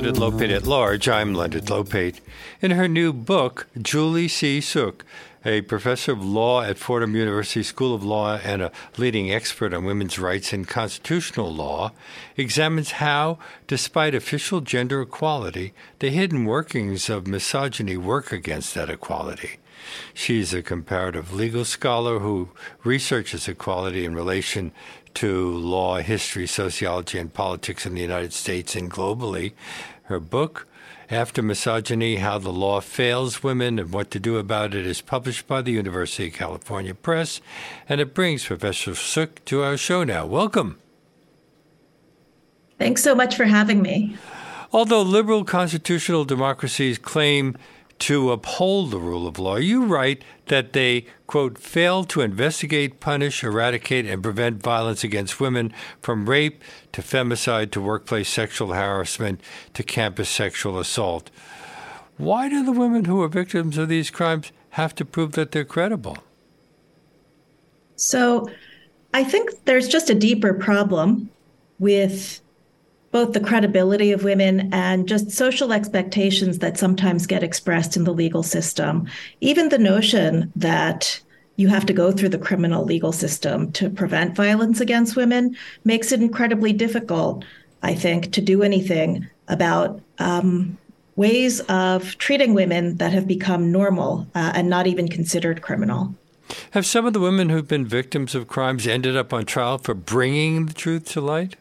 Leonard Lopate at Large. I'm Leonard Lopate. In her new book, Julie C. Suk, a professor of law at Fordham University School of Law and a leading expert on women's rights and constitutional law, examines how, despite official gender equality, the hidden workings of misogyny work against that equality. She's a comparative legal scholar who researches equality in relation to law, history, sociology, and politics in the United States and globally. Her book, After Misogyny How the Law Fails Women and What to Do About It, is published by the University of California Press, and it brings Professor Suk to our show now. Welcome. Thanks so much for having me. Although liberal constitutional democracies claim to uphold the rule of law. You write that they, quote, fail to investigate, punish, eradicate, and prevent violence against women from rape to femicide to workplace sexual harassment to campus sexual assault. Why do the women who are victims of these crimes have to prove that they're credible? So I think there's just a deeper problem with both the credibility of women and just social expectations that sometimes get expressed in the legal system. Even the notion that you have to go through the criminal legal system to prevent violence against women makes it incredibly difficult, I think, to do anything about um, ways of treating women that have become normal uh, and not even considered criminal. Have some of the women who've been victims of crimes ended up on trial for bringing the truth to light?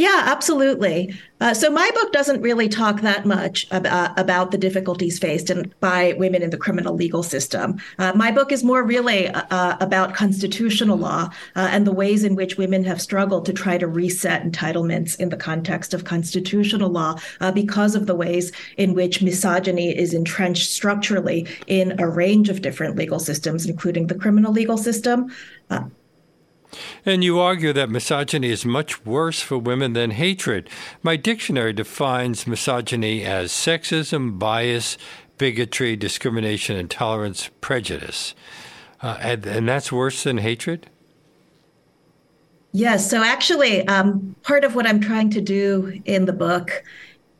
Yeah, absolutely. Uh, so my book doesn't really talk that much about, about the difficulties faced in, by women in the criminal legal system. Uh, my book is more really uh, uh about constitutional law uh, and the ways in which women have struggled to try to reset entitlements in the context of constitutional law uh, because of the ways in which misogyny is entrenched structurally in a range of different legal systems, including the criminal legal system. And you argue that misogyny is much worse for women than hatred. My dictionary defines misogyny as sexism, bias, bigotry, discrimination, intolerance, prejudice. Uh, and, and, that's worse than hatred? Yes. So, actually, um, part of what I'm trying to do in the book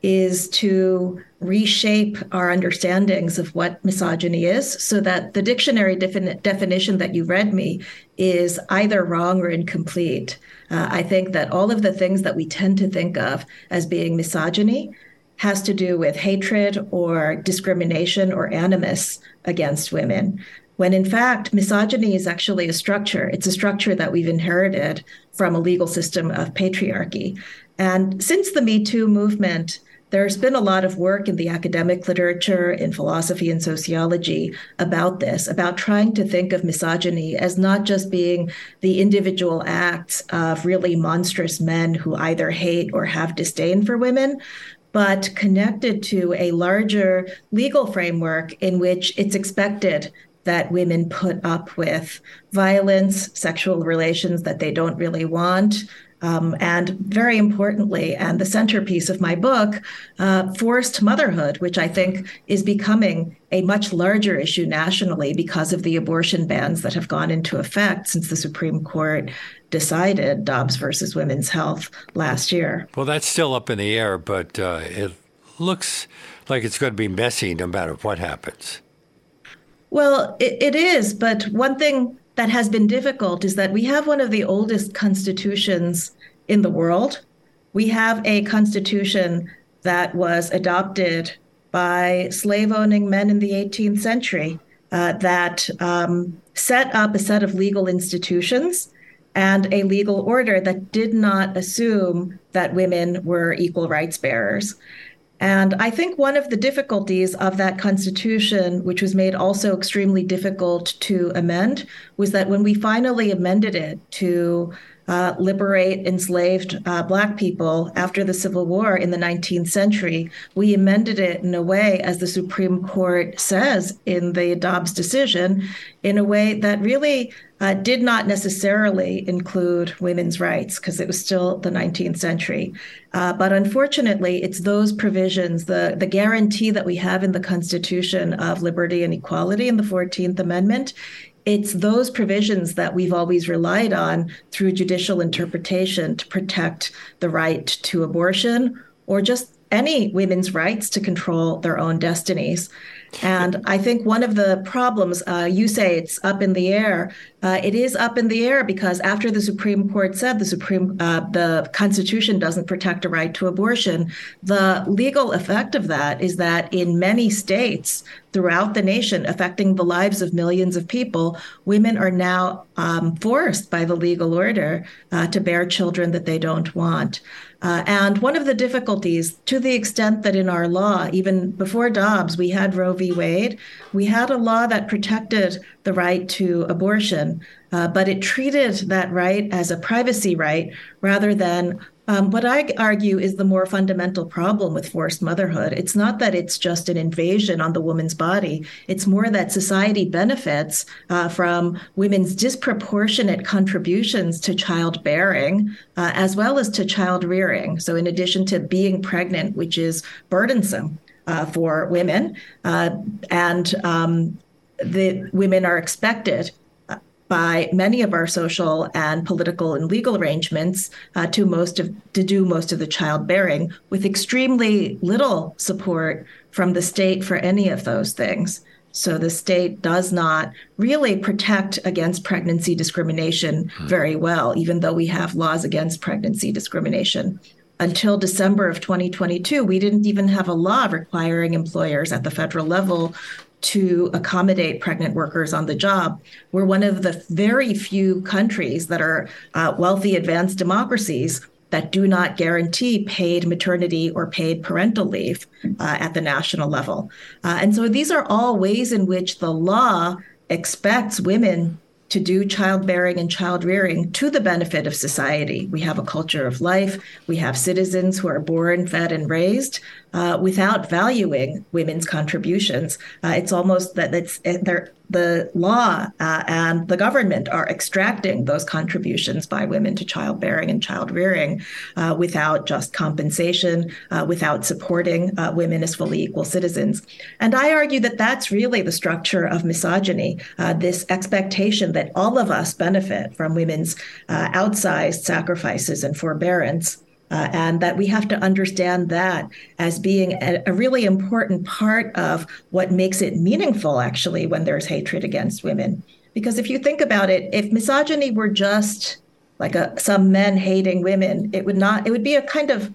is to reshape our understandings of what misogyny is so that the dictionary defini- definition that you read me is either wrong or incomplete. Uh, I think that all of the things that we tend to think of as being misogyny has to do with hatred or discrimination or animus against women. When in fact, misogyny is actually a structure. It's a structure that we've inherited from a legal system of patriarchy. And since the Me Too movement, there's been a lot of work in the academic literature, in philosophy and sociology about this, about trying to think of misogyny as not just being the individual acts of really monstrous men who either hate or have disdain for women, but connected to a larger legal framework in which it's expected that women put up with violence, sexual relations that they don't really want, um, and very importantly, and the centerpiece of my book, uh, forced motherhood, which I think is becoming a much larger issue nationally because of the abortion bans that have gone into effect since the Supreme Court decided Dobbs versus Women's Health last year. Well, that's still up in the air, but uh, it looks like it's going to be messy no matter what happens. Well, it, it is, but one thing that has been difficult is that we have one of the oldest constitutions in the world. We have a constitution that was adopted by slave owning men in the 18th century uh, that um, set up a set of legal institutions and a legal order that did not assume that women were equal rights bearers. And I think one of the difficulties of that constitution, which was made also extremely difficult to amend, was that when we finally amended it to uh, liberate enslaved uh, Black people after the Civil War in the 19th century, we amended it in a way, as the Supreme Court says in the Dobbs decision, in a way that really uh, did not necessarily include women's rights because it was still the 19th century. Uh, but unfortunately, it's those provisions, the, the guarantee that we have in the Constitution of liberty and equality in the 14th Amendment, it's those provisions that we've always relied on through judicial interpretation to protect the right to abortion or just any women's rights to control their own destinies. And I think one of the problems, uh, you say it's up in the air. Uh, it is up in the air because after the Supreme Court said the Supreme, uh, the Constitution doesn't protect a right to abortion, the legal effect of that is that in many states throughout the nation, affecting the lives of millions of people, women are now um, forced by the legal order uh, to bear children that they don't want. Uh, and one of the difficulties, to the extent that in our law, even before Dobbs, we had Roe v. Wade, we had a law that protected the right to abortion, uh, but it treated that right as a privacy right rather than um, what I argue is the more fundamental problem with forced motherhood. It's not that it's just an invasion on the woman's body, it's more that society benefits uh, from women's disproportionate contributions to childbearing uh, as well as to child rearing. So, in addition to being pregnant, which is burdensome uh, for women, uh, and um, the women are expected by many of our social and political and legal arrangements uh, to most of to do most of the childbearing with extremely little support from the state for any of those things. So the state does not really protect against pregnancy discrimination hmm. very well, even though we have laws against pregnancy discrimination. Until December of 2022, we didn't even have a law requiring employers at the federal level to accommodate pregnant workers on the job. We're one of the very few countries that are uh, wealthy, advanced democracies that do not guarantee paid maternity or paid parental leave uh, at the national level. Uh, and so these are all ways in which the law expects women to do childbearing and child rearing to the benefit of society. We have a culture of life. We have citizens who are born, fed, and raised uh, without valuing women's contributions. Uh, it's almost that it's they're the law uh, and the government are extracting those contributions by women to childbearing and child rearing uh, without just compensation, uh, without supporting uh, women as fully equal citizens. And I argue that that's really the structure of misogyny this expectation that all of us benefit from women's outsized sacrifices and forbearance. Uh, and that we have to understand that as being a, a, really important part of what makes it meaningful, actually, when there's hatred against women. Because if you think about it, if misogyny were just like a, some men hating women, it would not. It would be a kind of.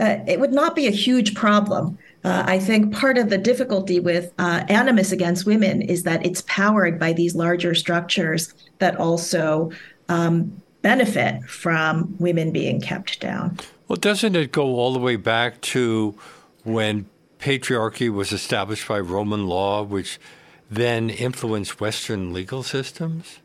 Uh, it would not be a huge problem. Uh, I think part of the difficulty with uh, animus against women is that it's powered by these larger structures that also um, benefit from women being kept down. Well, doesn't it go all the way back to when patriarchy was established by Roman law, which then influenced Western legal systems?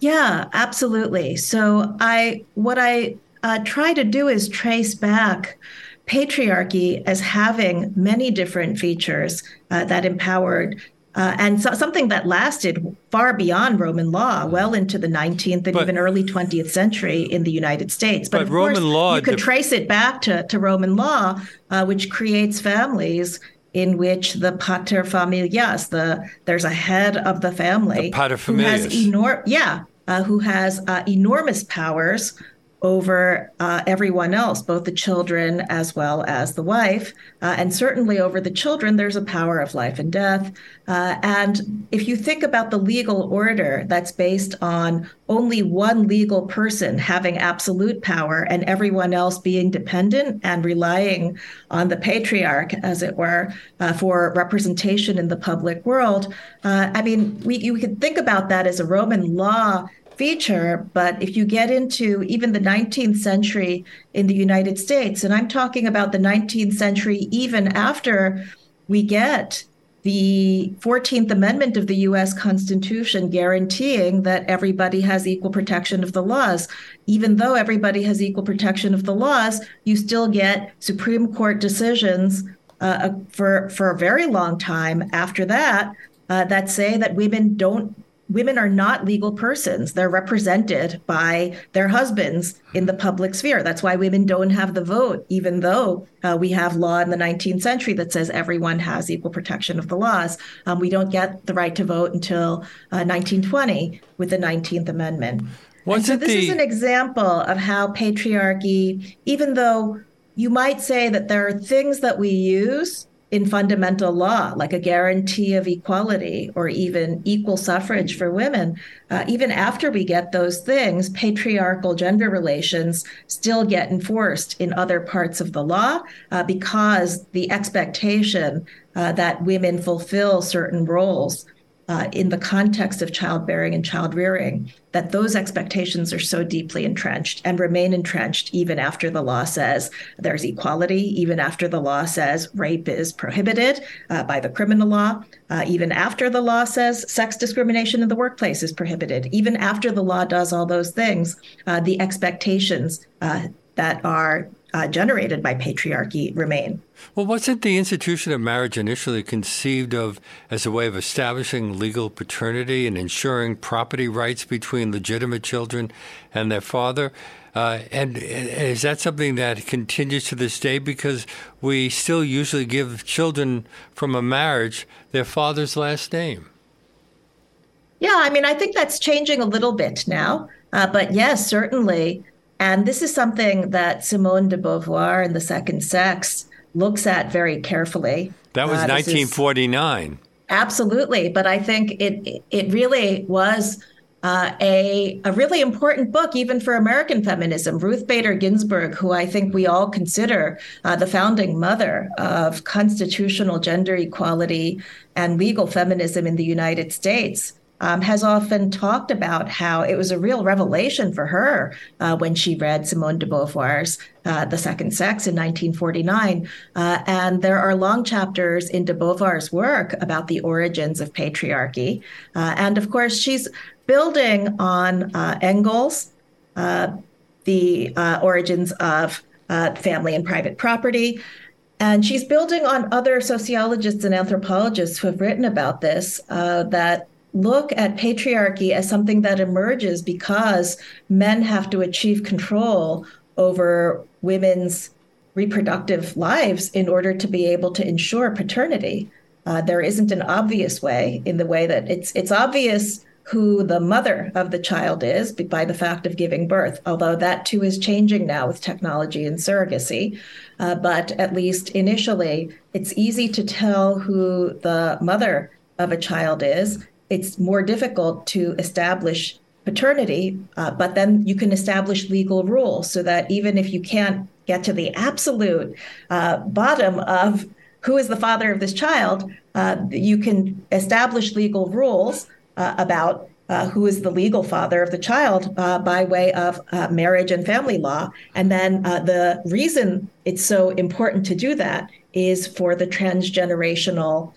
Yeah, absolutely. So I what I uh, try to do is trace back patriarchy as having many different features uh, that empowered uh, and so, something that lasted far beyond Roman law, well into the 19th and but, even early 20th century in the United States. But, but Roman course, law, you could trace it back to, to Roman law, uh, which creates families in which the pater familias, the there's a head of the family the pater who has enor- yeah, uh, who has uh, enormous powers over uh, everyone else, both the children as well as the wife. Uh, and certainly over the children, there's a power of life and death. Uh, and if you think about the legal order that's based on only one legal person having absolute power and everyone else being dependent and relying on the patriarch, as it were, uh, for representation in the public world, uh, I mean, we, you could think about that as a Roman law feature. But if you get into even the 19th century in the United States, and I'm talking about the 19th century even after we get the 14th Amendment of the US Constitution guaranteeing that everybody has equal protection of the laws. Even though everybody has equal protection of the laws, you still get Supreme Court decisions uh, for, for a very long time after that uh, that say that women don't women are not legal persons. They're represented by their husbands in the public sphere. That's why women don't have the vote, even though uh, we have law in the 19th century that says everyone has equal protection of the laws. Um, we don't get the right to vote until uh, 1920 with the 19th Amendment. so this the... is an example of how patriarchy, even though you might say that there are things that we use in fundamental law, like a guarantee of equality or even equal suffrage for women, uh, even after we get those things, patriarchal gender relations still get enforced in other parts of the law uh, because the expectation uh, that women fulfill certain roles uh, in the context of childbearing and child rearing, that those expectations are so deeply entrenched and remain entrenched even after the law says there's equality, even after the law says rape is prohibited uh, by the criminal law, uh, even after the law says sex discrimination in the workplace is prohibited, even after the law does all those things, uh, the expectations uh, that are uh, generated by patriarchy remain. Well, wasn't the institution of marriage initially conceived of as a way of establishing legal paternity and ensuring property rights between legitimate children and their father? Uh, and is that something that continues to this day? Because we still usually give children from a marriage their father's last name. Yeah, I mean, I think that's changing a little bit now. Uh, but yes, certainly and this is something that Simone de Beauvoir in The Second Sex looks at very carefully. That was uh, 1949. Is, absolutely, but I think it it really was uh, a a really important book even for American feminism. Ruth Bader Ginsburg, who I think we all consider uh, the founding mother of constitutional gender equality and legal feminism in the United States um, has often talked about how it was a real revelation for her uh, when she read Simone de Beauvoir's uh, The Second Sex in 1949. Uh, and there are long chapters in de Beauvoir's work about the origins of patriarchy. Uh, and of course, she's building on uh, Engels, uh, the origins of family and private property. And she's building on other sociologists and anthropologists who have written about this, that look at patriarchy as something that emerges because men have to achieve control over women's reproductive lives in order to be able to ensure paternity. Uh, there isn't an obvious way in the way that it's it's obvious who the mother of the child is by the fact of giving birth, although that too is changing now with technology and surrogacy. Uh, but at least initially, it's easy to tell who the mother of a child is it's more difficult to establish paternity, uh, but then you can establish legal rules so that even if you can't get to the absolute uh, bottom of who is the father of this child, uh, you can establish legal rules uh, about uh, who is the legal father of the child uh, by way of marriage and family law. And then the reason it's so important to do that is for the transgenerational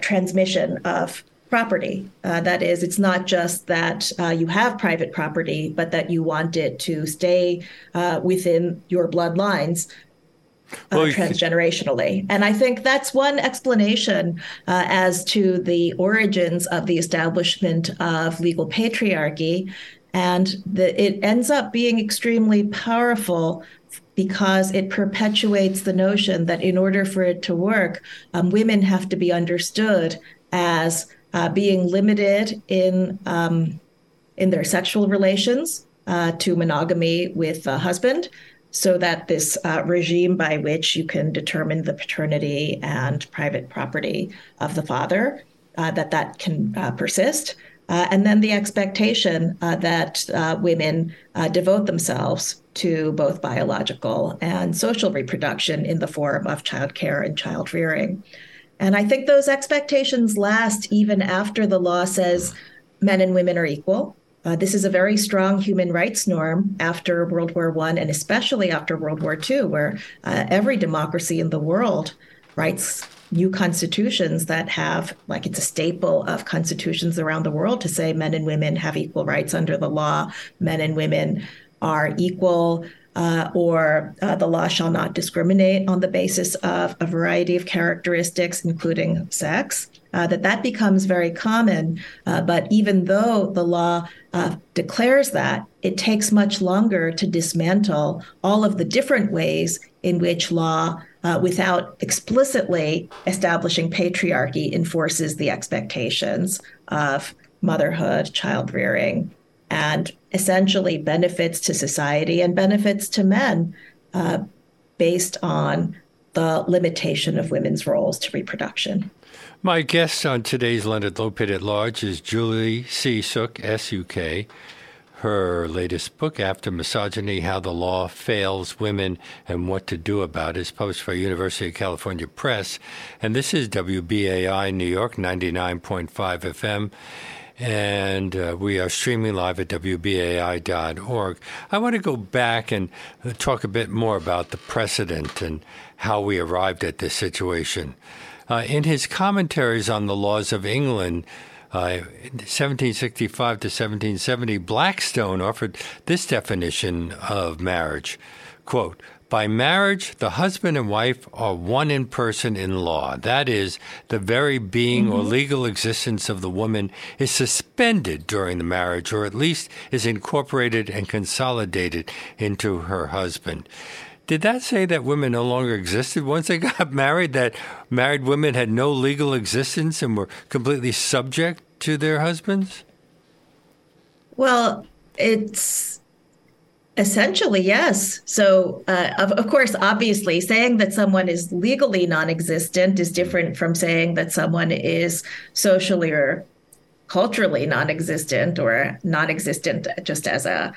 transmission of property. Uh, that is, it's not just that uh, you have private property, but that you want it to stay uh, within your bloodlines. Uh, well, transgenerationally. And I think that's one explanation uh, as to the origins of the establishment of legal patriarchy. And the, it ends up being extremely powerful because it perpetuates the notion that in order for it to work, um, women have to be understood as uh, being limited in um, in their sexual relations uh, to monogamy with a husband, so that this uh, regime by which you can determine the paternity and private property of the father uh, that that can uh, persist. Uh, and then the expectation that women devote themselves to both biological and social reproduction in the form of childcare and child rearing. And I think those expectations last even after the law says men and women are equal. Uh, this is a very strong human rights norm after World War One, and especially after World War II, where uh, every democracy in the world writes new constitutions that have, like, it's a staple of constitutions around the world to say men and women have equal rights under the law, men and women are equal uh, or uh, the law shall not discriminate on the basis of a variety of characteristics, including sex. Uh, that that becomes very common. Uh, but even though the law uh, declares that, it takes much longer to dismantle all of the different ways in which law, uh, without explicitly establishing patriarchy, enforces the expectations of motherhood, child rearing, and essentially benefits to society and benefits to men uh, based on the limitation of women's roles to reproduction. My guest on today's Leonard Lopate at Large is Julie C. Suk, S U K. Her latest book, After Misogyny How the Law Fails Women and What to Do About It, is published by University of California Press. And this is WBAI New York 99.5 FM. And uh, we are streaming live at WBAI.org. I want to go back and talk a bit more about the precedent and how we arrived at this situation. Uh, in his commentaries on the laws of England, uh, 1765 to 1770, Blackstone offered this definition of marriage quote, by marriage, the husband and wife are one in person in law. That is, the very being mm-hmm. or legal existence of the woman is suspended during the marriage, or at least is incorporated and consolidated into her husband. Did that say that women no longer existed once they got married? That married women had no legal existence and were completely subject to their husbands? Well, it's essentially yes. So, uh, of, of course, obviously, saying that someone is legally non existent is different from saying that someone is socially or culturally non existent or non existent just as a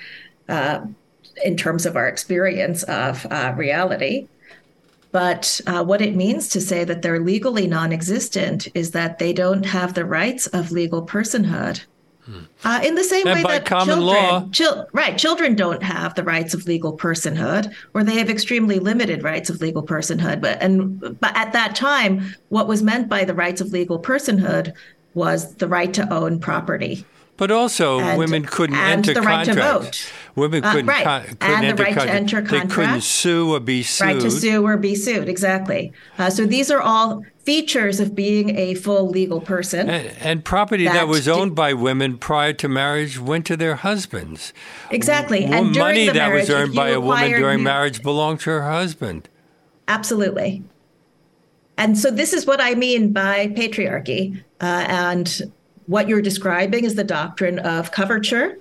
uh, in terms of our experience of uh, reality. But uh, what it means to say that they're legally non existent is that they don't have the rights of legal personhood. Hmm. Uh, in the same and way that children, law, chil- right, children don't have the rights of legal personhood, or they have extremely limited rights of legal personhood. But and but at that time, what was meant by the rights of legal personhood was the right to own property. But also, and, women couldn't enter the contracts. Women couldn't, uh, right. con- couldn't and enter the right contract. to enter contract. They couldn't sue or be sued. Right to sue or be sued, exactly. Uh, so these are all features of being a full legal person. And, and property that, that, was owned by women prior to marriage went to their husbands. Exactly. W- and money that marriage, was earned by a woman during new... marriage belonged to her husband. Absolutely. And so this is what I mean by patriarchy. Uh, and what you're describing is the doctrine of coverture,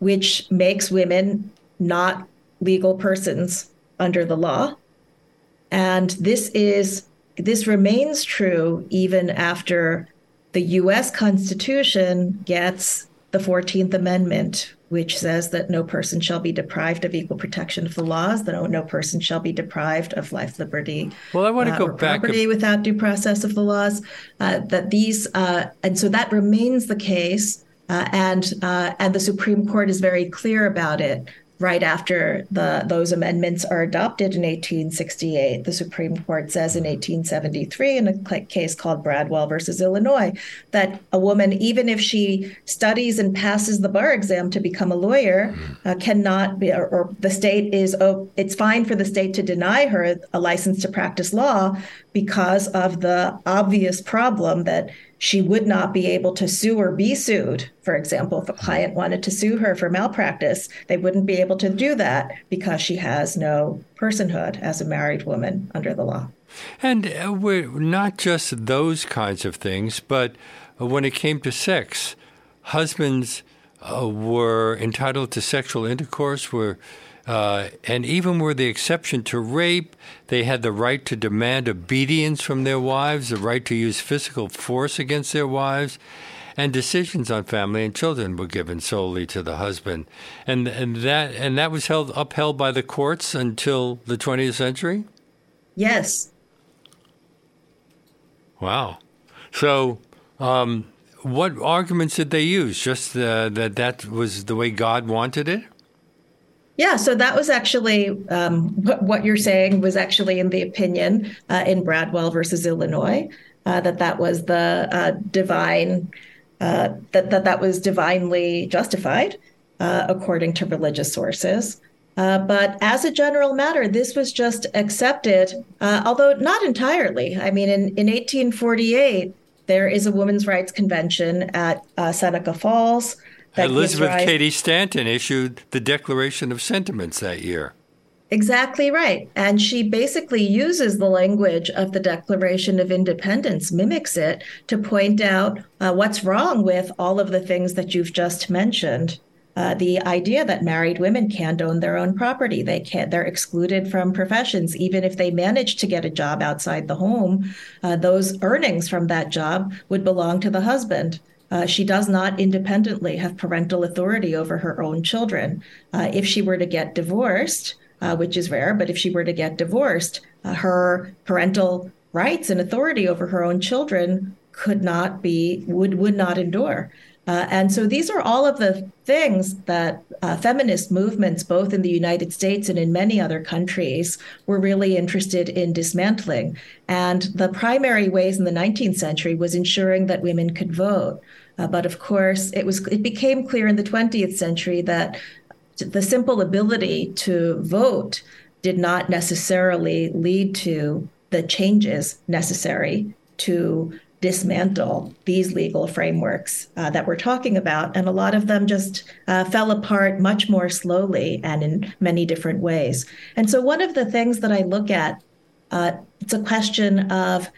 which makes women not legal persons under the law. And this is this remains true even after the US Constitution gets the 14th Amendment, which says that no person shall be deprived of equal protection of the laws, that no, person shall be deprived of life, liberty, well, I want to uh, go back property a- without due process of the laws. Uh, that these, uh, and so that remains the case, uh, and uh, and the Supreme Court is very clear about it right after the those amendments are adopted in 1868. The Supreme Court says in 1873 in a case called Bradwell versus Illinois that a woman, even if she studies and passes the bar exam to become a lawyer, uh, cannot be, or, or the state is oh, it's fine for the state to deny her a license to practice law because of the obvious problem that she would not be able to sue or be sued. For example, if a client wanted to sue her for malpractice, they wouldn't be able to do that because she has no personhood as a married woman under the law. And uh, we're not just those kinds of things, but when it came to sex, husbands uh, were entitled to sexual intercourse, were uh, and even were the exception to rape, they had the right to demand obedience from their wives, the right to use physical force against their wives, and decisions on family and children were given solely to the husband. And, and, that, and that was held, upheld by the courts until the 20th century? Yes. Wow. So, um, what arguments did they use? Just uh, that that was the way God wanted it? Yeah, so that was actually um, what you're saying was actually in the opinion uh, in Bradwell versus Illinois uh, that that was the uh, divine uh, that that that was divinely justified uh, according to religious sources. Uh, but as a general matter, this was just accepted, although not entirely. I mean, in, in 1848, there is a women's rights convention at Seneca Falls. Elizabeth Cady Stanton issued the Declaration of Sentiments that year. Exactly right. And she basically uses the language of the Declaration of Independence, mimics it to point out uh, what's wrong with all of the things that you've just mentioned. uh, the idea that married women can't own their own property. They can't. They're excluded from professions, even if they manage to get a job outside the home. Uh, those earnings from that job would belong to the husband. Uh, she does not independently have parental authority over her own children. Uh, if she were to get divorced, uh, which is rare, but if she were to get divorced, uh, her parental rights and authority over her own children could not be would would not endure. Uh, and so these are all of the things that uh, feminist movements, both in the United States and in many other countries, were really interested in dismantling. And the primary ways in the 19th century was ensuring that women could vote. Uh, but of course, it was it became clear in the 20th century that the simple ability to vote did not necessarily lead to the changes necessary to dismantle these legal frameworks uh, that we're talking about. And a lot of them just uh, fell apart much more slowly and in many different ways. And so, one of the things that I look at, uh, it's a question of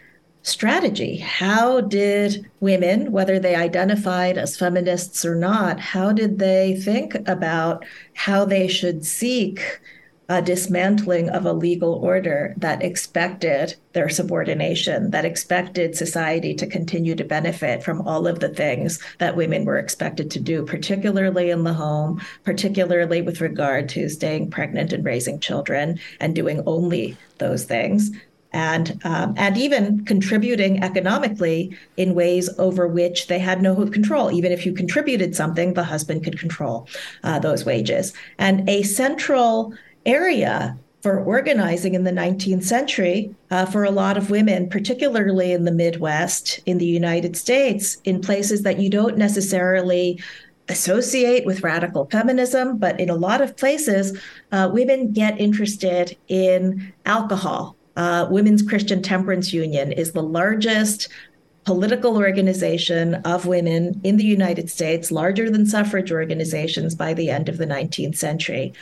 strategy. How did women, whether they identified as feminists or not, how did they think about how they should seek a dismantling of a legal order that expected their subordination, that expected society to continue to benefit from all of the things that women were expected to do, particularly in the home, particularly with regard to staying pregnant and raising children and doing only those things. And um, and even contributing economically in ways over which they had no control. Even if you contributed something, the husband could control uh, those wages. And a central area for organizing in the 19th century uh, for a lot of women, particularly in the Midwest, in the United States, in places that you don't necessarily associate with radical feminism, but in a lot of places, uh, women get interested in alcohol. Uh, Women's Christian Temperance Union is the largest political organization of women in the United States, larger than suffrage organizations by the end of the 19th century.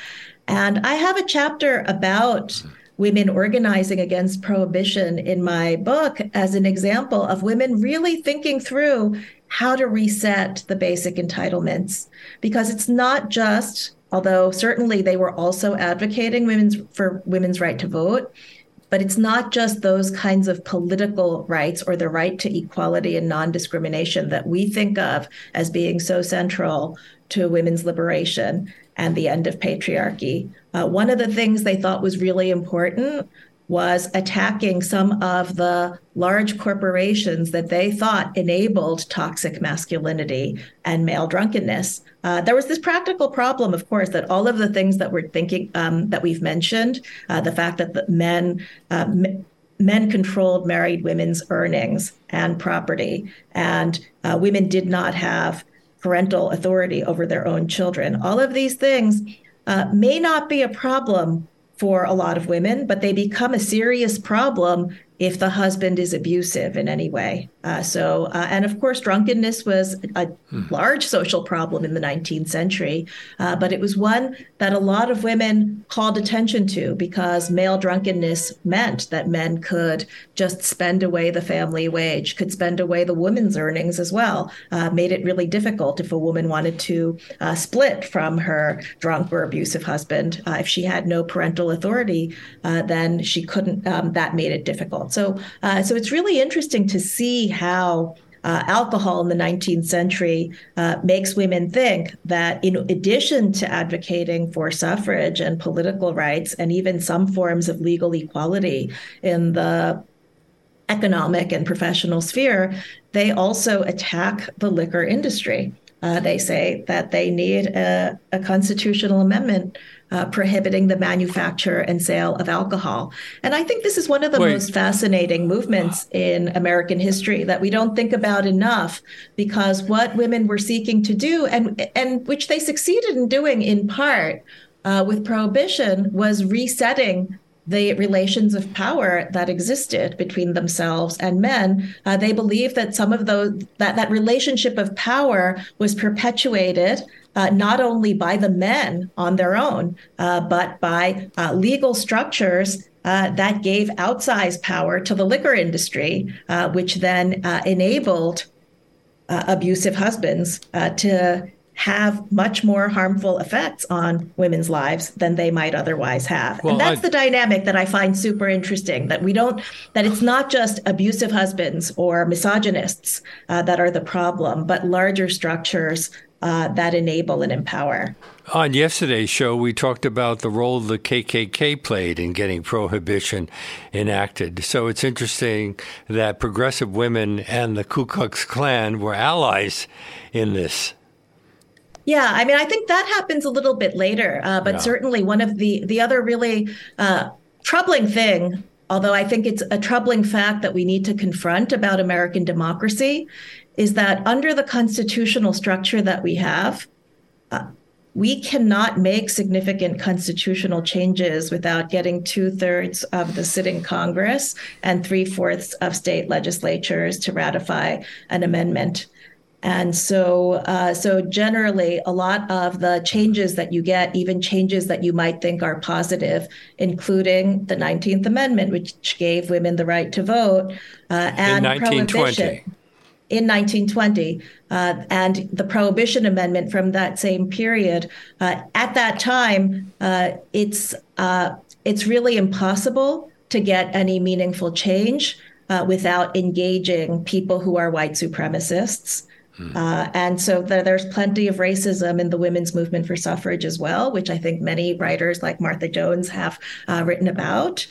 And I have a chapter about women organizing against prohibition in my book as an example of women really thinking through how to reset the basic entitlements because it's not just although certainly they were also advocating women's for women's right to vote but it's not just those kinds of political rights or the right to equality and non-discrimination that we think of as being so central to women's liberation and the end of patriarchy. Uh, one of the things they thought was really important was attacking some of the large corporations that they thought enabled toxic masculinity and male drunkenness. Uh, there was this practical problem, of course, that all of the things that we're thinking um, that we've mentioned, uh, the fact that the men uh, m- men controlled married women's earnings and property, and uh, women did not have parental authority over their own children. All of these things uh, may not be a problem for a lot of women, but they become a serious problem if the husband is abusive in any way. Uh, so, uh, and of course, drunkenness was a hmm. large social problem in the 19th century, uh, but it was one that a lot of women called attention to because male drunkenness meant that men could just spend away the family wage, could spend away the woman's earnings as well, uh, made it really difficult if a woman wanted to uh, split from her drunk or abusive husband. Uh, if she had no parental authority, then she couldn't, um, that made it difficult. So, uh, so it's really interesting to see how uh, alcohol in the 19th century uh, makes women think that, in addition to advocating for suffrage and political rights, and even some forms of legal equality in the economic and professional sphere, they also attack the liquor industry. Uh, they say that they need a, a constitutional amendment uh, prohibiting the manufacture and sale of alcohol. And I think this is one of the Wait. most fascinating movements in American history that we don't think about enough because what women were seeking to do and and which they succeeded in doing in part uh, with prohibition was resetting the relations of power that existed between themselves and men. Uh, they believed that some of those that that relationship of power was perpetuated uh, not only by the men on their own, uh, but by uh, legal structures uh, that gave outsized power to the liquor industry, uh, which then enabled abusive husbands to have much more harmful effects on women's lives than they might otherwise have. Well, and that's I, the dynamic that I find super interesting that we don't, that it's not just abusive husbands or misogynists uh, that are the problem, but larger structures uh, that enable and empower. On yesterday's show, we talked about the role the KKK played in getting prohibition enacted. So it's interesting that progressive women and the Ku Klux Klan were allies in this. Yeah, I mean, I think that happens a little bit later, uh, but yeah. certainly one of the the other really uh, troubling thing although I think it's a troubling fact that we need to confront about American democracy, is that under the constitutional structure that we have, uh, we cannot make significant constitutional changes without getting two thirds of the sitting Congress and three fourths of state legislatures to ratify an amendment. And so, uh, so generally, a lot of the changes that you get, even changes that you might think are positive, including the 19th Amendment, which gave women the right to vote, uh, and in 1920 in 1920 uh, and the Prohibition Amendment from that same period. Uh, at that time, uh, it's uh, it's really impossible to get any meaningful change uh, without engaging people who are white supremacists. Hmm. Uh, and so there, there's plenty of racism in the women's movement for suffrage as well, which I think many writers like Martha Jones have written about.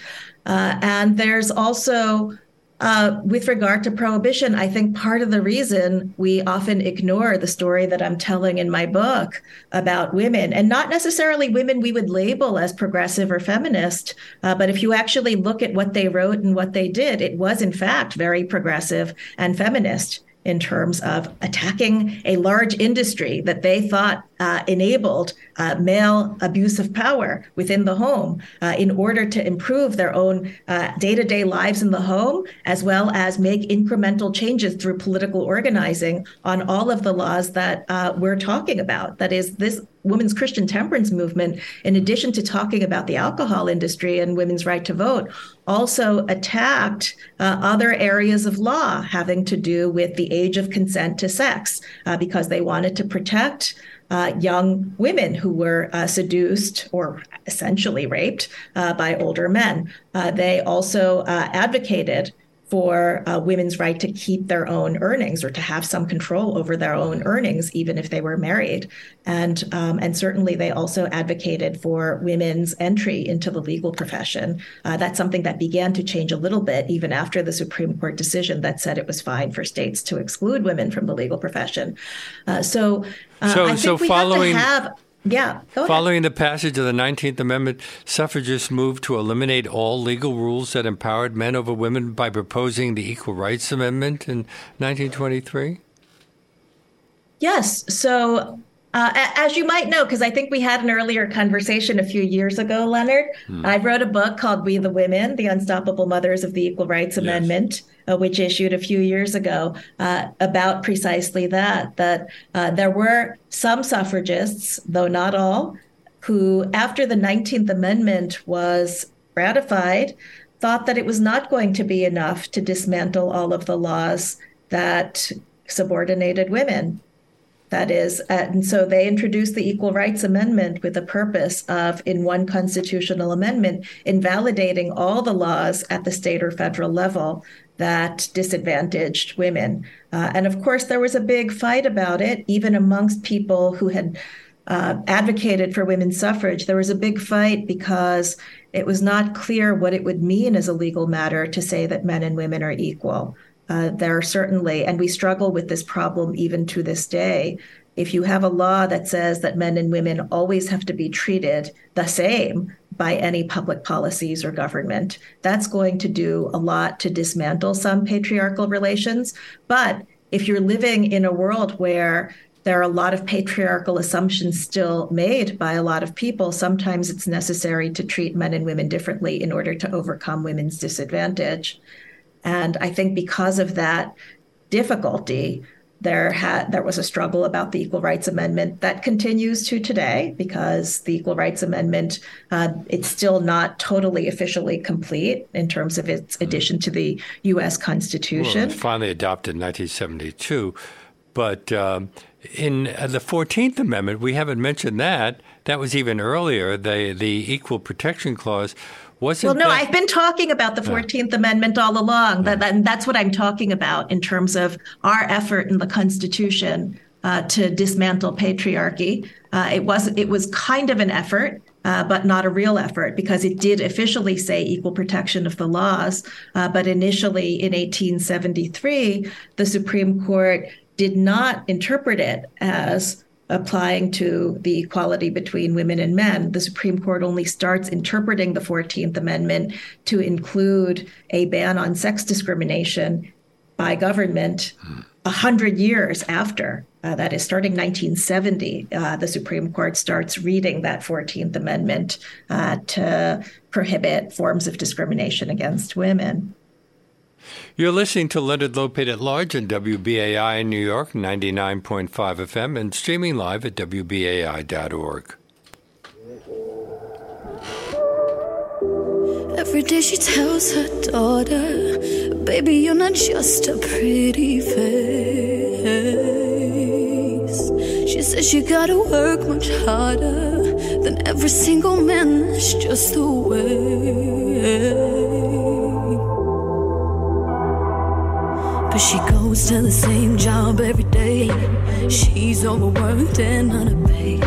and there's also uh, with regard to prohibition, I think part of the reason we often ignore the story that I'm telling in my book about women, and not necessarily women we would label as progressive or feminist, uh, but if you actually look at what they wrote and what they did, it was in fact very progressive and feminist in terms of attacking a large industry that they thought uh, enabled uh, male abuse of power within the home uh, in order to improve their own day to day lives in the home, as well as make incremental changes through political organizing on all of the laws that uh, we're talking about. That is, this women's Christian temperance movement, in addition to talking about the alcohol industry and women's right to vote, also attacked uh, other areas of law having to do with the age of consent to sex uh, because they wanted to protect uh, young women who were uh, seduced or essentially raped uh, by older men. Uh, they also uh, advocated for uh, women's right to keep their own earnings or to have some control over their own earnings, even if they were married. And um, and certainly they also advocated for women's entry into the legal profession. Uh, that's something that began to change a little bit even after the Supreme Court decision that said it was fine for states to exclude women from the legal profession. Uh, so, uh, so, I think so we following. Have to have yeah. Following the passage of the 19th Amendment, suffragists moved to eliminate all legal rules that empowered men over women by proposing the Equal Rights Amendment in 1923? Yes. So uh, as you might know, because I think we had an earlier conversation a few years ago, Leonard, hmm. I wrote a book called We the Women, The Unstoppable Mothers of the Equal Rights Amendment, yes. Uh, which issued a few years ago uh, about precisely that, that uh, there were some suffragists, though not all, who, after the 19th Amendment was ratified, thought that it was not going to be enough to dismantle all of the laws that subordinated women that is, uh, and so they introduced the Equal Rights Amendment with the purpose of, in one constitutional amendment, invalidating all the laws at the state or federal level that disadvantaged women. Uh, and of course, there was a big fight about it, even amongst people who had uh, advocated for women's suffrage. There was a big fight because it was not clear what it would mean as a legal matter to say that men and women are equal. Uh, there are certainly, and we struggle with this problem even to this day. If you have a law that says that men and women always have to be treated the same by any public policies or government, that's going to do a lot to dismantle some patriarchal relations. But if you're living in a world where there are a lot of patriarchal assumptions still made by a lot of people. Sometimes it's necessary to treat men and women differently in order to overcome women's disadvantage. And I think because of that difficulty, there had there was a struggle about the Equal Rights Amendment that continues to today because the Equal Rights Amendment uh, it's still not totally officially complete in terms of its addition to the U.S. Constitution. Well, it was finally adopted in 1972, But um, in uh, the 14th Amendment, we haven't mentioned that. That was even earlier, the, the Equal Protection Clause. Wasn't well, no, that- I've been talking about the 14th Amendment all along. That, that, that's what I'm talking about in terms of our effort in the Constitution uh, to dismantle patriarchy. Uh, it was it was kind of an effort, uh, but not a real effort because it did officially say equal protection of the laws. Uh, but initially, in 1873, the Supreme Court did not interpret it as applying to the equality between women and men. The Supreme Court only starts interpreting the 14th Amendment to include a ban on sex discrimination by government a hundred years after. Uh, that is starting 1970. Uh, the Supreme Court starts reading that 14th Amendment uh, to prohibit forms of discrimination against women. You're listening to Leonard Lopate at Large on WBAI in New York, 99.5 FM, and streaming live at WBAI.org. Every day she tells her daughter, Baby, you're not just a pretty face. She says you gotta work much harder than every single man. That's just the way. She goes to the same job every day. She's overworked and underpaid.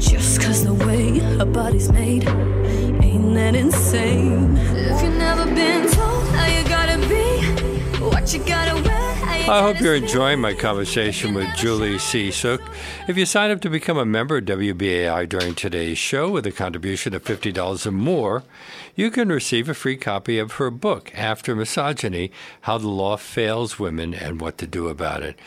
Just cause the way her body's made. Ain't that insane? If you've never been told how you gotta be, what you gotta wear. I hope you're enjoying my conversation with Julie C. Suk. If you sign up to become a member of WBAI during today's show with a contribution of $50 or more, you can receive a free copy of her book, After Misogyny How the Law Fails Women and What to Do About It.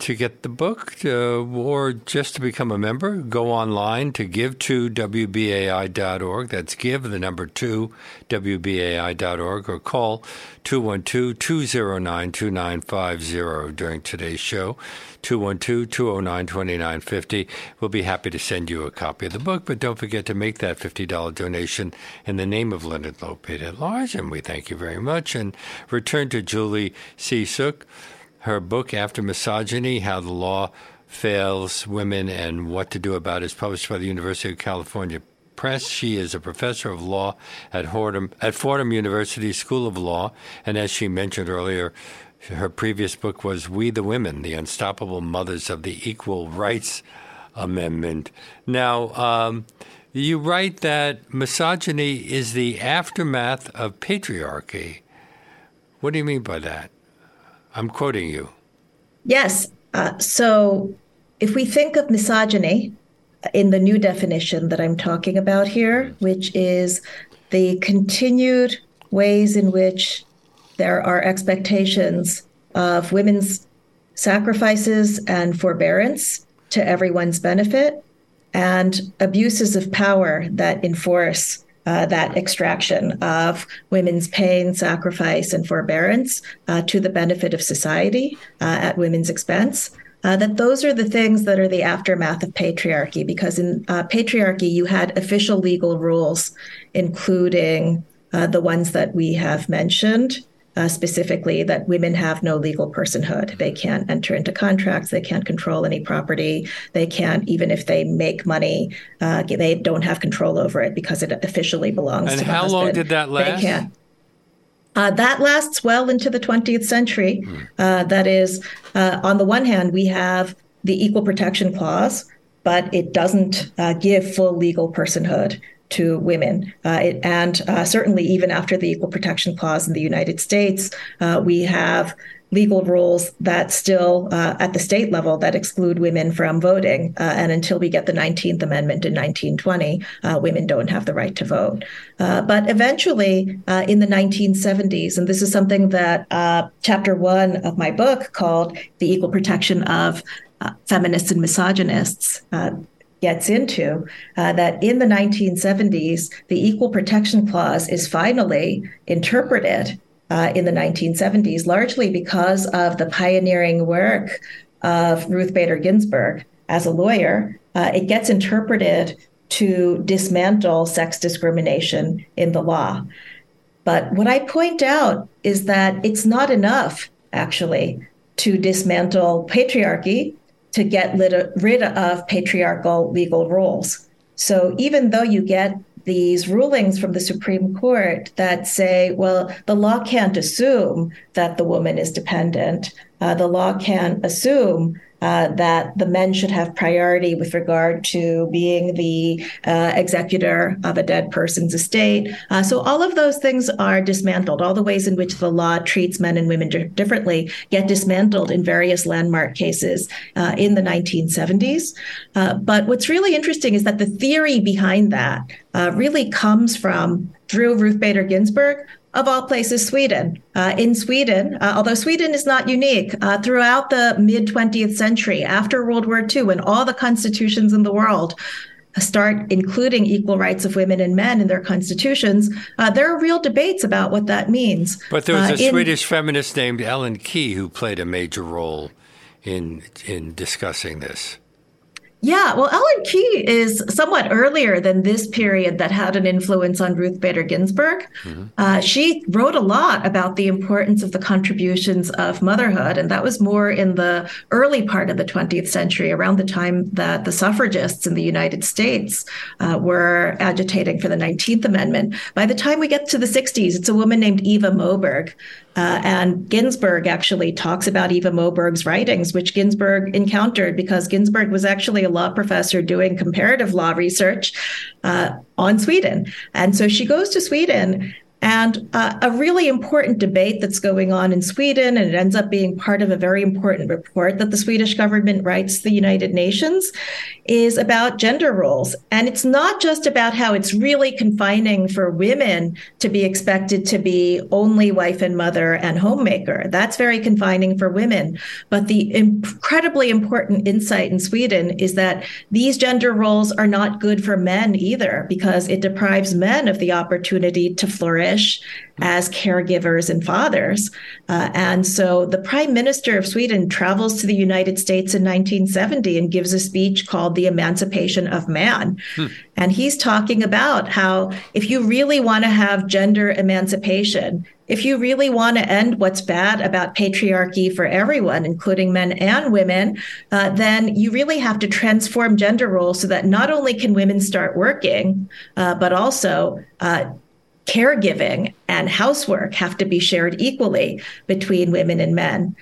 To get the book uh, or just to become a member, go online to give2wbai.org. That's give the number 2 wbai.org or call 212-209-2950 during today's show. 212-209-2950. We'll be happy to send you a copy of the book, but don't forget to make that $50 donation in the name of Leonard Lopate at large, and we thank you very much. And return to Julie C. Suk her book, After Misogyny How the Law Fails Women and What to Do About It, is published by the University of California Press. She is a professor of law at Fordham, at Fordham University School of Law. And as she mentioned earlier, her previous book was We the Women, The Unstoppable Mothers of the Equal Rights Amendment. Now, um, you write that misogyny is the aftermath of patriarchy. What do you mean by that? I'm quoting you. Yes. Uh, so if we think of misogyny in the new definition that I'm talking about here, which is the continued ways in which there are expectations of women's sacrifices and forbearance to everyone's benefit, and abuses of power that enforce uh, that extraction of women's pain, sacrifice, and forbearance uh, to the benefit of society uh, at women's expense. Uh, that those are the things that are the aftermath of patriarchy, because in uh, patriarchy, you had official legal rules, including the ones that we have mentioned. Uh, specifically, that women have no legal personhood. They can't enter into contracts. They can't control any property. They can't, even if they make money, uh, they don't have control over it because it officially belongs and to the how husband. long did that last? They can't. Uh, that lasts well into the 20th century. Mm. that is, uh, on the one hand, we have the Equal Protection Clause, but it doesn't uh, give full legal personhood to women. Uh, it, and uh, certainly, even after the Equal Protection Clause in the United States, uh, we have legal rules that still, uh, at the state level, that exclude women from voting. Uh, and until we get the 19th Amendment in 1920, uh, women don't have the right to vote. but eventually, in the 1970s, and this is something that chapter one of my book called The Equal Protection of Feminists and Misogynists gets into uh, that in the 1970s, the Equal Protection Clause is finally interpreted uh, in the 1970s, largely because of the pioneering work of Ruth Bader Ginsburg as a lawyer. Uh, it gets interpreted to dismantle sex discrimination in the law. But what I point out is that it's not enough, actually, to dismantle patriarchy to get rid of patriarchal legal roles. So even though you get these rulings from the Supreme Court that say, well, the law can't assume that the woman is dependent. Uh, the law can assume uh, that the men should have priority with regard to being the uh, executor of a dead person's estate. Uh, so all of those things are dismantled. All the ways in which the law treats men and women di- differently get dismantled in various landmark cases uh, in the 1970s. Uh, but what's really interesting is that the theory behind that really comes from through Ruth Bader Ginsburg, of all places, Sweden. Uh, in Sweden, uh, although Sweden is not unique, uh, throughout the mid 20th century, after World War II, when all the constitutions in the world start including equal rights of women and men in their constitutions, uh, there are real debates about what that means. But there was uh, a in, Swedish feminist named Ellen Key who played a major role in in discussing this. Yeah, well, Ellen Key is somewhat earlier than this period that had an influence on Ruth Bader Ginsburg. Mm-hmm. Uh, she wrote a lot about the importance of the contributions of motherhood, and that was more in the early part of the 20th century, around the time that the suffragists in the United States uh, were agitating for the 19th Amendment. By the time we get to the 60s, it's a woman named Eva Moberg uh, and Ginsburg actually talks about Eva Moberg's writings, which Ginsburg encountered because Ginsburg was actually a law professor doing comparative law research uh, on Sweden. And so she goes to Sweden and uh, a really important debate that's going on in Sweden, and it ends up being part of a very important report that the Swedish government writes the United Nations, is about gender roles. And it's not just about how it's really confining for women to be expected to be only wife and mother and homemaker. That's very confining for women. But the incredibly important insight in Sweden is that these gender roles are not good for men either, because it deprives men of the opportunity to flourish flourish as caregivers and fathers. Uh, and so the prime minister of Sweden travels to the United States in 1970 and gives a speech called The Emancipation of Man. Hmm. And he's talking about how if you really want to have gender emancipation, if you really want to end what's bad about patriarchy for everyone, including men and women, uh, then you really have to transform gender roles so that not only can women start working, uh, but also uh, caregiving and housework have to be shared equally between women and men.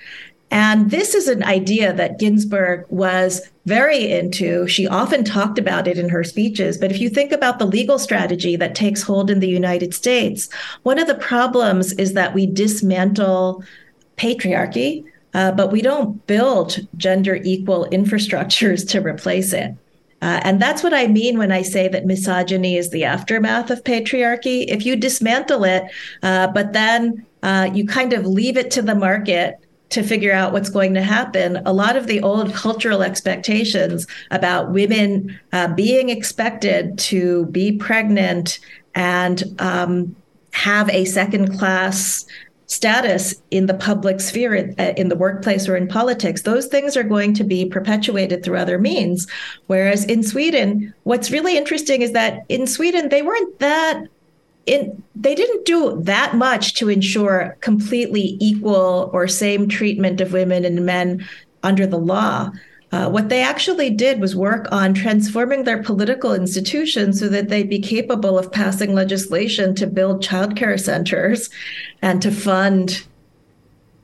And this is an idea that Ginsburg was very into. She often talked about it in her speeches. But if you think about the legal strategy that takes hold in the United States, one of the problems is that we dismantle patriarchy, uh, but we don't build gender equal infrastructures to replace it. Uh, and that's what I mean when I say that misogyny is the aftermath of patriarchy. If you dismantle it, uh, but then uh, you kind of leave it to the market to figure out what's going to happen, a lot of the old cultural expectations about women uh, being expected to be pregnant and um, have a second class status in the public sphere uh, in the workplace or in politics those things are going to be perpetuated through other means. Whereas in sweden what's really interesting is that in sweden they weren't that in, they didn't do that much to ensure completely equal or same treatment of women and men under the law uh, what they actually did was work on transforming their political institutions so that they'd be capable of passing legislation to build childcare centers and to fund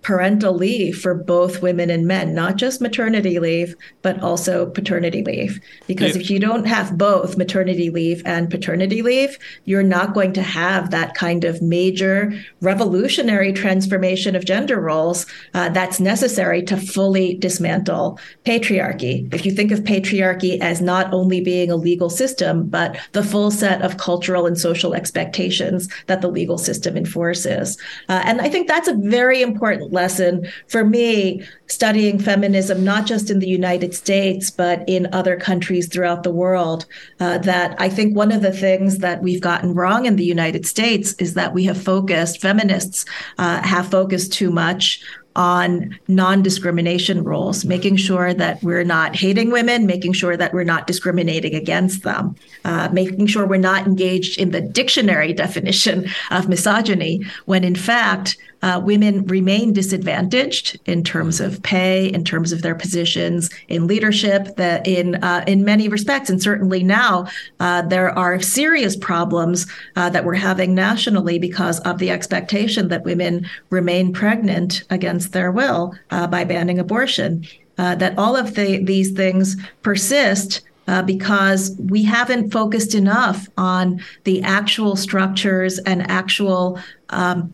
parental leave for both women and men, not just maternity leave, but also paternity leave. Because yeah. if you don't have both maternity leave and paternity leave, you're not going to have that kind of major revolutionary transformation of gender roles uh, that's necessary to fully dismantle patriarchy. If you think of patriarchy as not only being a legal system, but the full set of cultural and social expectations that the legal system enforces. Uh, and I think that's a very important lesson for me studying feminism, not just in the United States, but in other countries throughout the world. Uh, that I think one of the things that we've gotten wrong in the United States is that we have focused, feminists uh, have focused too much on non discrimination rules, making sure that we're not hating women, making sure that we're not discriminating against them, uh, making sure we're not engaged in the dictionary definition of misogyny, when in fact, uh, women remain disadvantaged in terms of pay, in terms of their positions in leadership, that in uh, in many respects, and certainly now uh, there are serious problems uh, that we're having nationally because of the expectation that women remain pregnant against their will uh, by banning abortion. that all of the, these things persist uh, because we haven't focused enough on the actual structures and actual um,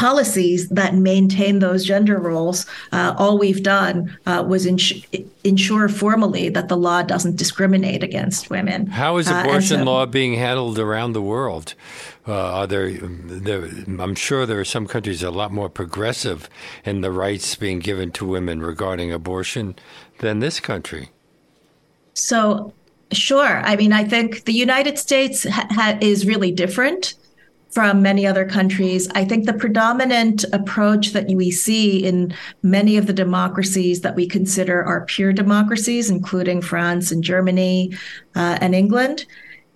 policies that maintain those gender roles. Uh, all we've done uh, was ins- ensure formally that the law doesn't discriminate against women. How is uh, abortion so, law being handled around the world? Uh, are there, there, I'm sure there are some countries a lot more progressive in the rights being given to women regarding abortion than this country. So, sure. I mean, I think the United States ha- ha- is really different from many other countries. I think the predominant approach that we see in many of the democracies that we consider are pure democracies, including France and Germany uh, and England,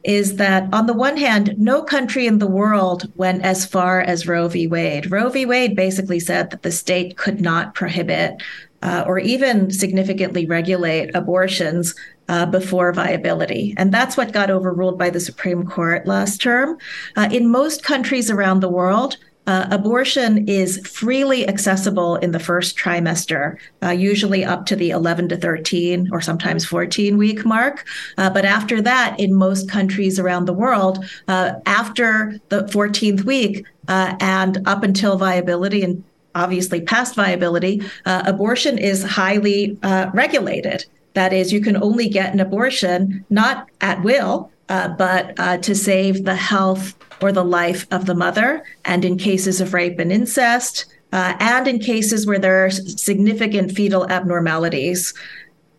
is that on the one hand, no country in the world went as far as Roe v. Wade. Roe v. Wade basically said that the state could not prohibit uh, or even significantly regulate abortions uh, before viability. And that's what got overruled by the Supreme Court last term. Uh, in most countries around the world, uh, abortion is freely accessible in the first trimester, uh, usually up to the 11 to 13 or sometimes 14 week mark. Uh, but after that, in most countries around the world, uh, after the 14th week uh, and up until viability and obviously past viability, uh, abortion is highly regulated. That is, you can only get an abortion not at will, uh, but uh, to save the health or the life of the mother, and in cases of rape and incest, uh, and in cases where there are significant fetal abnormalities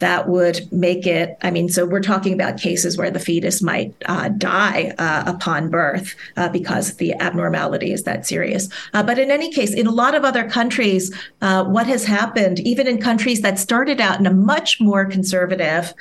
that would make it. I mean, so we're talking about cases where the fetus might uh, die uh, upon birth uh, because the abnormality is that serious. Uh, but in any case, in a lot of other countries, uh, what has happened, even in countries that started out in a much more conservative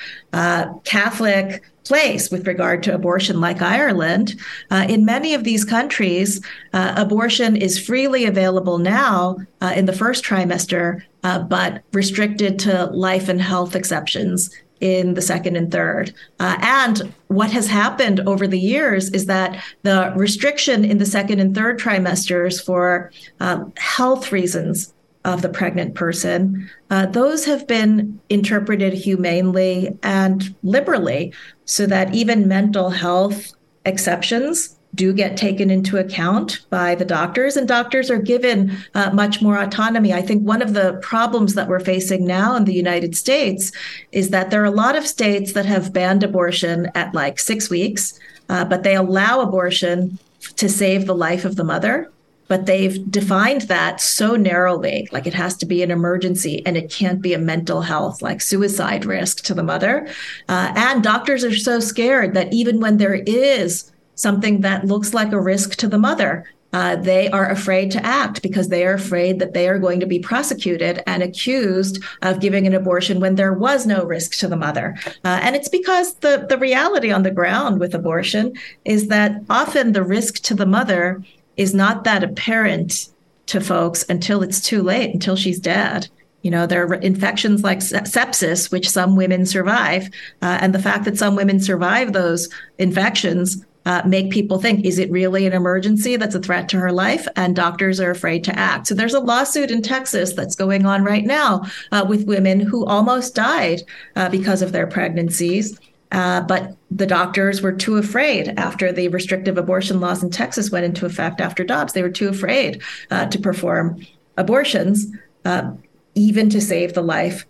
Catholic place with regard to abortion, like Ireland. Uh, in many of these countries, uh, abortion is freely available now uh, in the first trimester, uh, but restricted to life and health exceptions in the second and third. Uh, and what has happened over the years is that the restriction in the second and third trimesters for um, health reasons of the pregnant person, uh, those have been interpreted humanely and liberally so that even mental health exceptions do get taken into account by the doctors, and doctors are given uh, much more autonomy. I think one of the problems that we're facing now in the United States is that there are a lot of states that have banned abortion at like six weeks, uh, but they allow abortion to save the life of the mother but they've defined that so narrowly like it has to be an emergency and it can't be a mental health like suicide risk to the mother uh, and doctors are so scared that even when there is something that looks like a risk to the mother uh, they are afraid to act because they are afraid that they are going to be prosecuted and accused of giving an abortion when there was no risk to the mother. Uh, and it's because the, the reality on the ground with abortion is that often the risk to the mother is not that apparent to folks until it's too late, until she's dead. You know, there are infections like sepsis, which some women survive. Uh, and the fact that some women survive those infections uh, make people think, is it really an emergency that's a threat to her life? And doctors are afraid to act. So there's a lawsuit in Texas that's going on right now uh, with women who almost died uh, because of their pregnancies. Uh, but the doctors were too afraid after the restrictive abortion laws in Texas went into effect after Dobbs. They were too afraid uh, to perform abortions, uh, even to save the life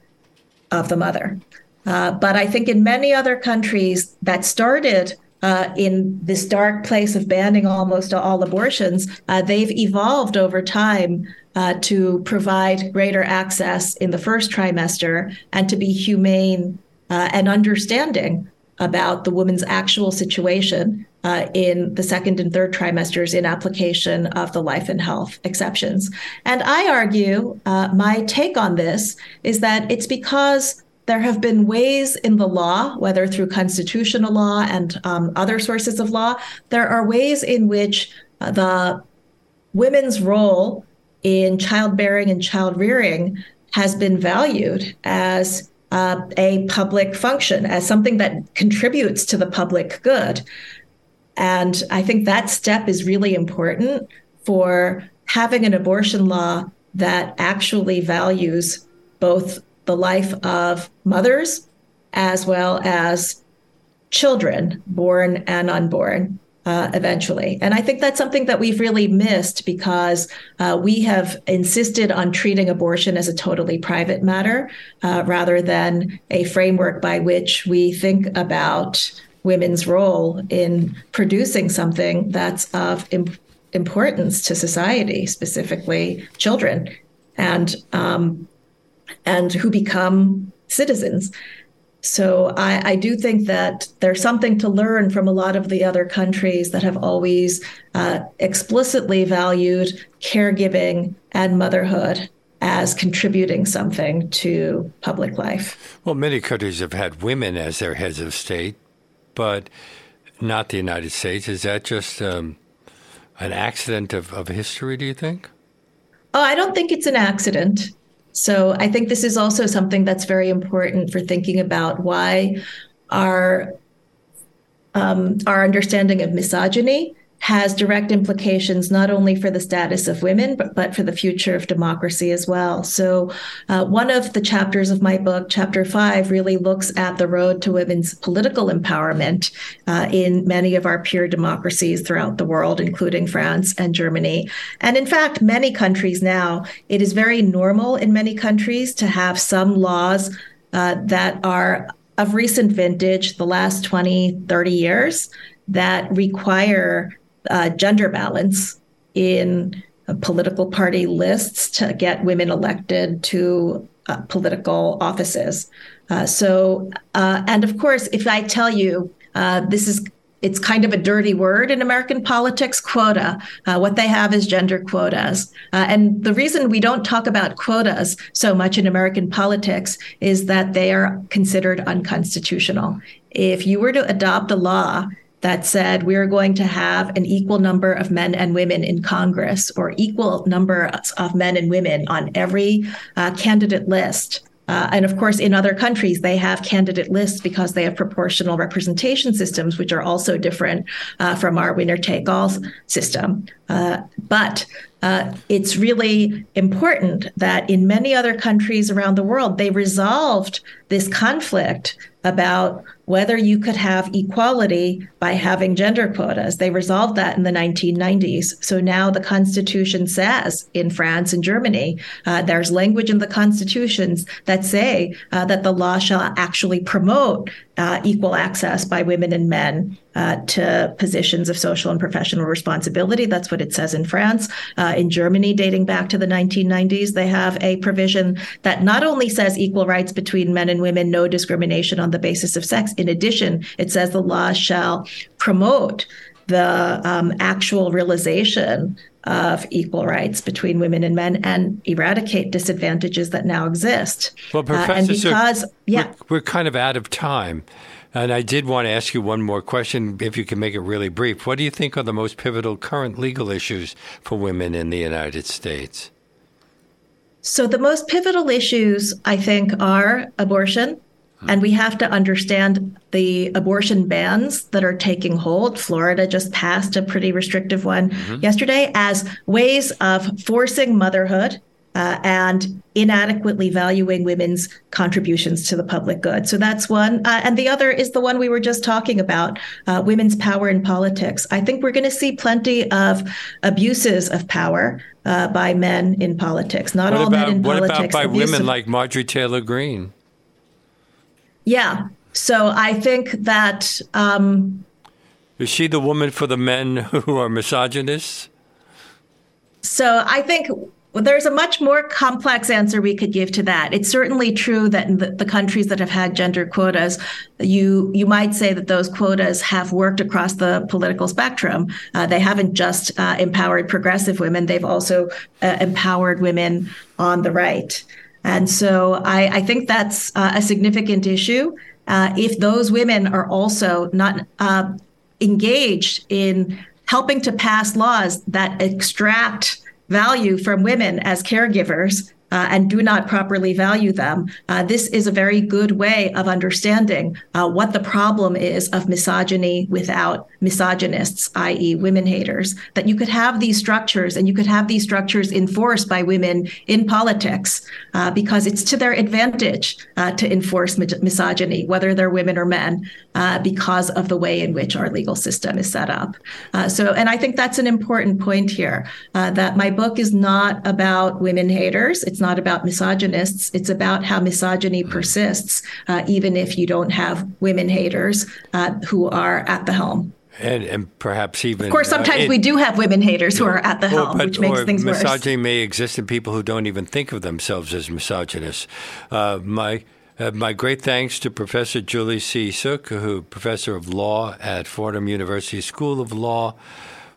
of the mother. But I think in many other countries that started uh, in this dark place of banning almost all abortions, uh, they've evolved over time uh, to provide greater access in the first trimester and to be humane uh, and understanding about the woman's actual situation uh, in the second and third trimesters in application of the life and health exceptions. And I argue uh, my take on this is that it's because there have been ways in the law, whether through constitutional law and um, other sources of law, there are ways in which uh, the women's role in childbearing and child rearing has been valued as uh, a public function, as something that contributes to the public good. And I think that step is really important for having an abortion law that actually values both the life of mothers as well as children, born and unborn. Uh, eventually. And I think that's something that we've really missed because uh, we have insisted on treating abortion as a totally private matter uh, rather than a framework by which we think about women's role in producing something that's of imp- importance to society, specifically children, and um, and who become citizens. So I, I, do think that there's something to learn from a lot of the other countries that have always uh, explicitly valued caregiving and motherhood as contributing something to public life. Well, many countries have had women as their heads of state, but not the United States. Is that just um, an accident of, of history, do you think? Oh, I don't think it's an accident. So I think this is also something that's very important for thinking about why our um, our understanding of misogyny has direct implications not only for the status of women, but, but for the future of democracy as well. So, uh, one of the chapters of my book, chapter five, really looks at the road to women's political empowerment uh, in many of our peer democracies throughout the world, including France and Germany. And in fact, many countries now, it is very normal in many countries to have some laws uh, that are of recent vintage, the last 20, 30 years, that require uh, gender balance in uh, political party lists to get women elected to uh, political offices. Uh, so, uh, and of course, if I tell you uh, this is it's kind of a dirty word in American politics, quota. Uh, what they have is gender quotas. Uh, and the reason we don't talk about quotas so much in American politics is that they are considered unconstitutional. If you were to adopt a law that said we're going to have an equal number of men and women in Congress or equal number of men and women on every uh, candidate list. Uh, and of course, in other countries, they have candidate lists because they have proportional representation systems, which are also different uh, from our winner take all system. Uh, but uh, it's really important that in many other countries around the world, they resolved this conflict about whether you could have equality by having gender quotas. They resolved that in the 1990s. So now the Constitution says in France and Germany, uh, there's language in the constitutions that say uh, that the law shall actually promote uh, equal access by women and men uh, to positions of social and professional responsibility. That's what it says in France. Uh, in Germany, dating back to the 1990s, they have a provision that not only says equal rights between men and women, no discrimination on the basis of sex. In addition, it says the law shall promote the um, actual realization of equal rights between women and men and eradicate disadvantages that now exist. Well, Professor, uh, and because, yeah. We're, we're, kind of out of time. And I did want to ask you one more question, if you can make it really brief. What do you think are the most pivotal current legal issues for women in the United States? So, the most pivotal issues, I think, are abortion, and we have to understand the abortion bans that are taking hold. Florida just passed a pretty restrictive one mm-hmm. yesterday as ways of forcing motherhood uh, and inadequately valuing women's contributions to the public good. So that's one. Uh, and the other is the one we were just talking about uh, women's power in politics. I think we're going to see plenty of abuses of power. Uh, by men in politics, not what all about, men in what politics. What about by women like Marjorie Taylor Greene? Yeah. So I think that. Um, Is she the woman for the men who are misogynists? So I think well, there's a much more complex answer we could give to that. It's certainly true that in the, the, countries that have had gender quotas, you you might say that those quotas have worked across the political spectrum. Uh, they haven't just uh, empowered progressive women; they've also uh, empowered women on the right. And so I, I think that's uh, a significant issue. Uh, if those women are also not uh, engaged in helping to pass laws that extract value from women as caregivers uh, and do not properly value them, uh, this is a very good way of understanding uh, what the problem is of misogyny without misogynists, i.e., women haters. That you could have these structures and you could have these structures enforced by women in politics uh, because it's to their advantage uh, to enforce misogyny, whether they're women or men, uh, because of the way in which our legal system is set up. so, and I think that's an important point here that my book is not about women haters. It's not about misogynists. It's about how misogyny persists, uh, even if you don't have women haters uh, who are at the helm. And, and perhaps even. Of course, sometimes uh, it, we do have women haters who are at the helm, but, which makes things misogyny worse. Misogyny may exist in people who don't even think of themselves as misogynists. Uh, my uh, my great thanks to Professor Julie C. Suk, who professor of law at Fordham University School of Law.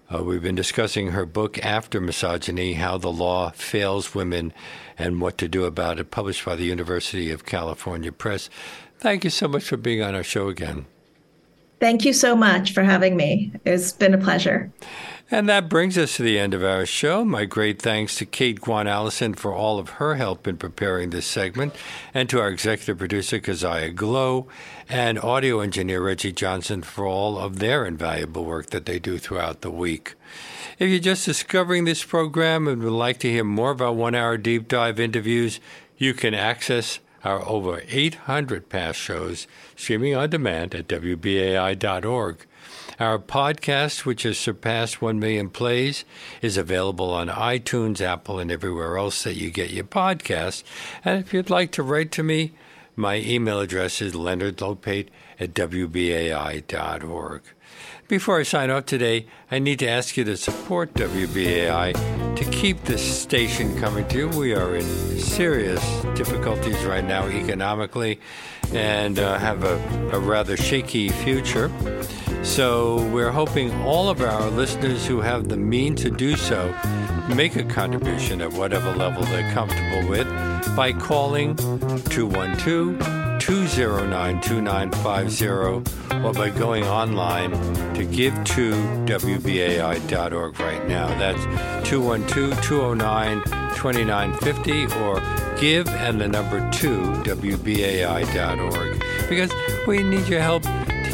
Uh, we've been discussing her book, After Misogyny How the Law Fails Women and What to Do About It, published by the University of California Press. Thank you so much for being on our show again. Thank you so much for having me. It's been a pleasure. And that brings us to the end of our show. My great thanks to Kate Guan Allison for all of her help in preparing this segment, and to our executive producer, Keziah Glow, and audio engineer Reggie Johnson for all of their invaluable work that they do throughout the week. If you're just discovering this program and would like to hear more of our one hour deep dive interviews, you can access our over 800 past shows streaming on demand at WBAI.org. Our podcast, which has surpassed 1 million plays, is available on iTunes, Apple, and everywhere else that you get your podcasts. And if you'd like to write to me, my email address is leonardlopate at wbai.org. Before I sign off today, I need to ask you to support WBAI to keep this station coming to you. We are in serious difficulties right now economically and uh, have a, a rather shaky future. So we're hoping all of our listeners who have the means to do so make a contribution at whatever level they're comfortable with by calling 212 209 2950 or by going online to give to WBAI.org right now. That's 212 209 2950 or give and the number 2 WBAI.org because we need your help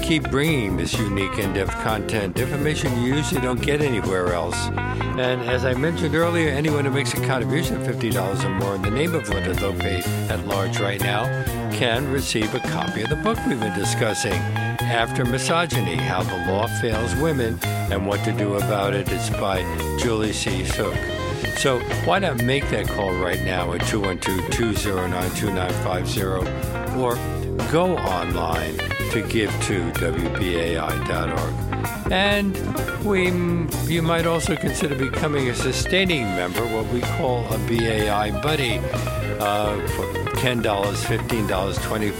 keep bringing this unique in-depth content, information you usually don't get anywhere else. And as I mentioned earlier, anyone who makes a contribution of $50 or more in the name of Leonard Lopate at large right now can receive a copy of the book we've been discussing, After Misogyny, How the Law Fails Women and What to Do About It. It's by Julie C. Suk. So why not make that call right now at 212-209-2950 or go online to give to WBAI.org. And we, you might also consider becoming a sustaining member, what we call a BAI buddy, uh, for $10, $15, $20,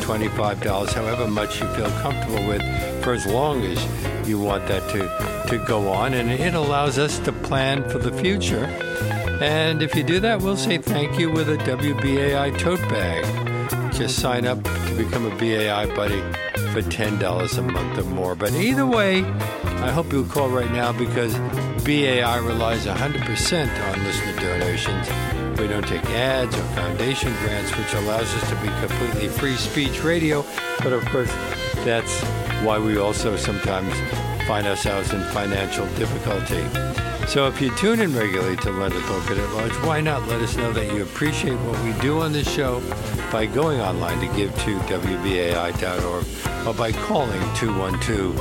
$25, however much you feel comfortable with, for as long as you want that to, to go on. And it allows us to plan for the future. And if you do that, we'll say thank you with a WBAI tote bag. Just sign up to become a BAI buddy for $10 a month or more. But either way, I hope you'll call right now because BAI relies 100% on listener donations. We don't take ads or foundation grants, which allows us to be completely free speech radio. But of course, that's why we also sometimes find ourselves in financial difficulty. So if you tune in regularly to Let Leonard Lopate at Large, why not let us know that you appreciate what we do on this show by going online to give to WBAI.org or by calling 212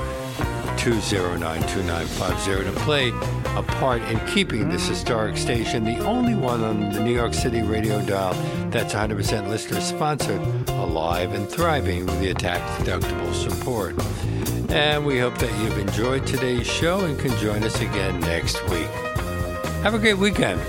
209 2950 to play a part in keeping this historic station, the only one on the New York City radio dial that's 100% listener sponsored, alive and thriving with the tax deductible support. And we hope that you've enjoyed today's show and can join us again next week. Have a great weekend.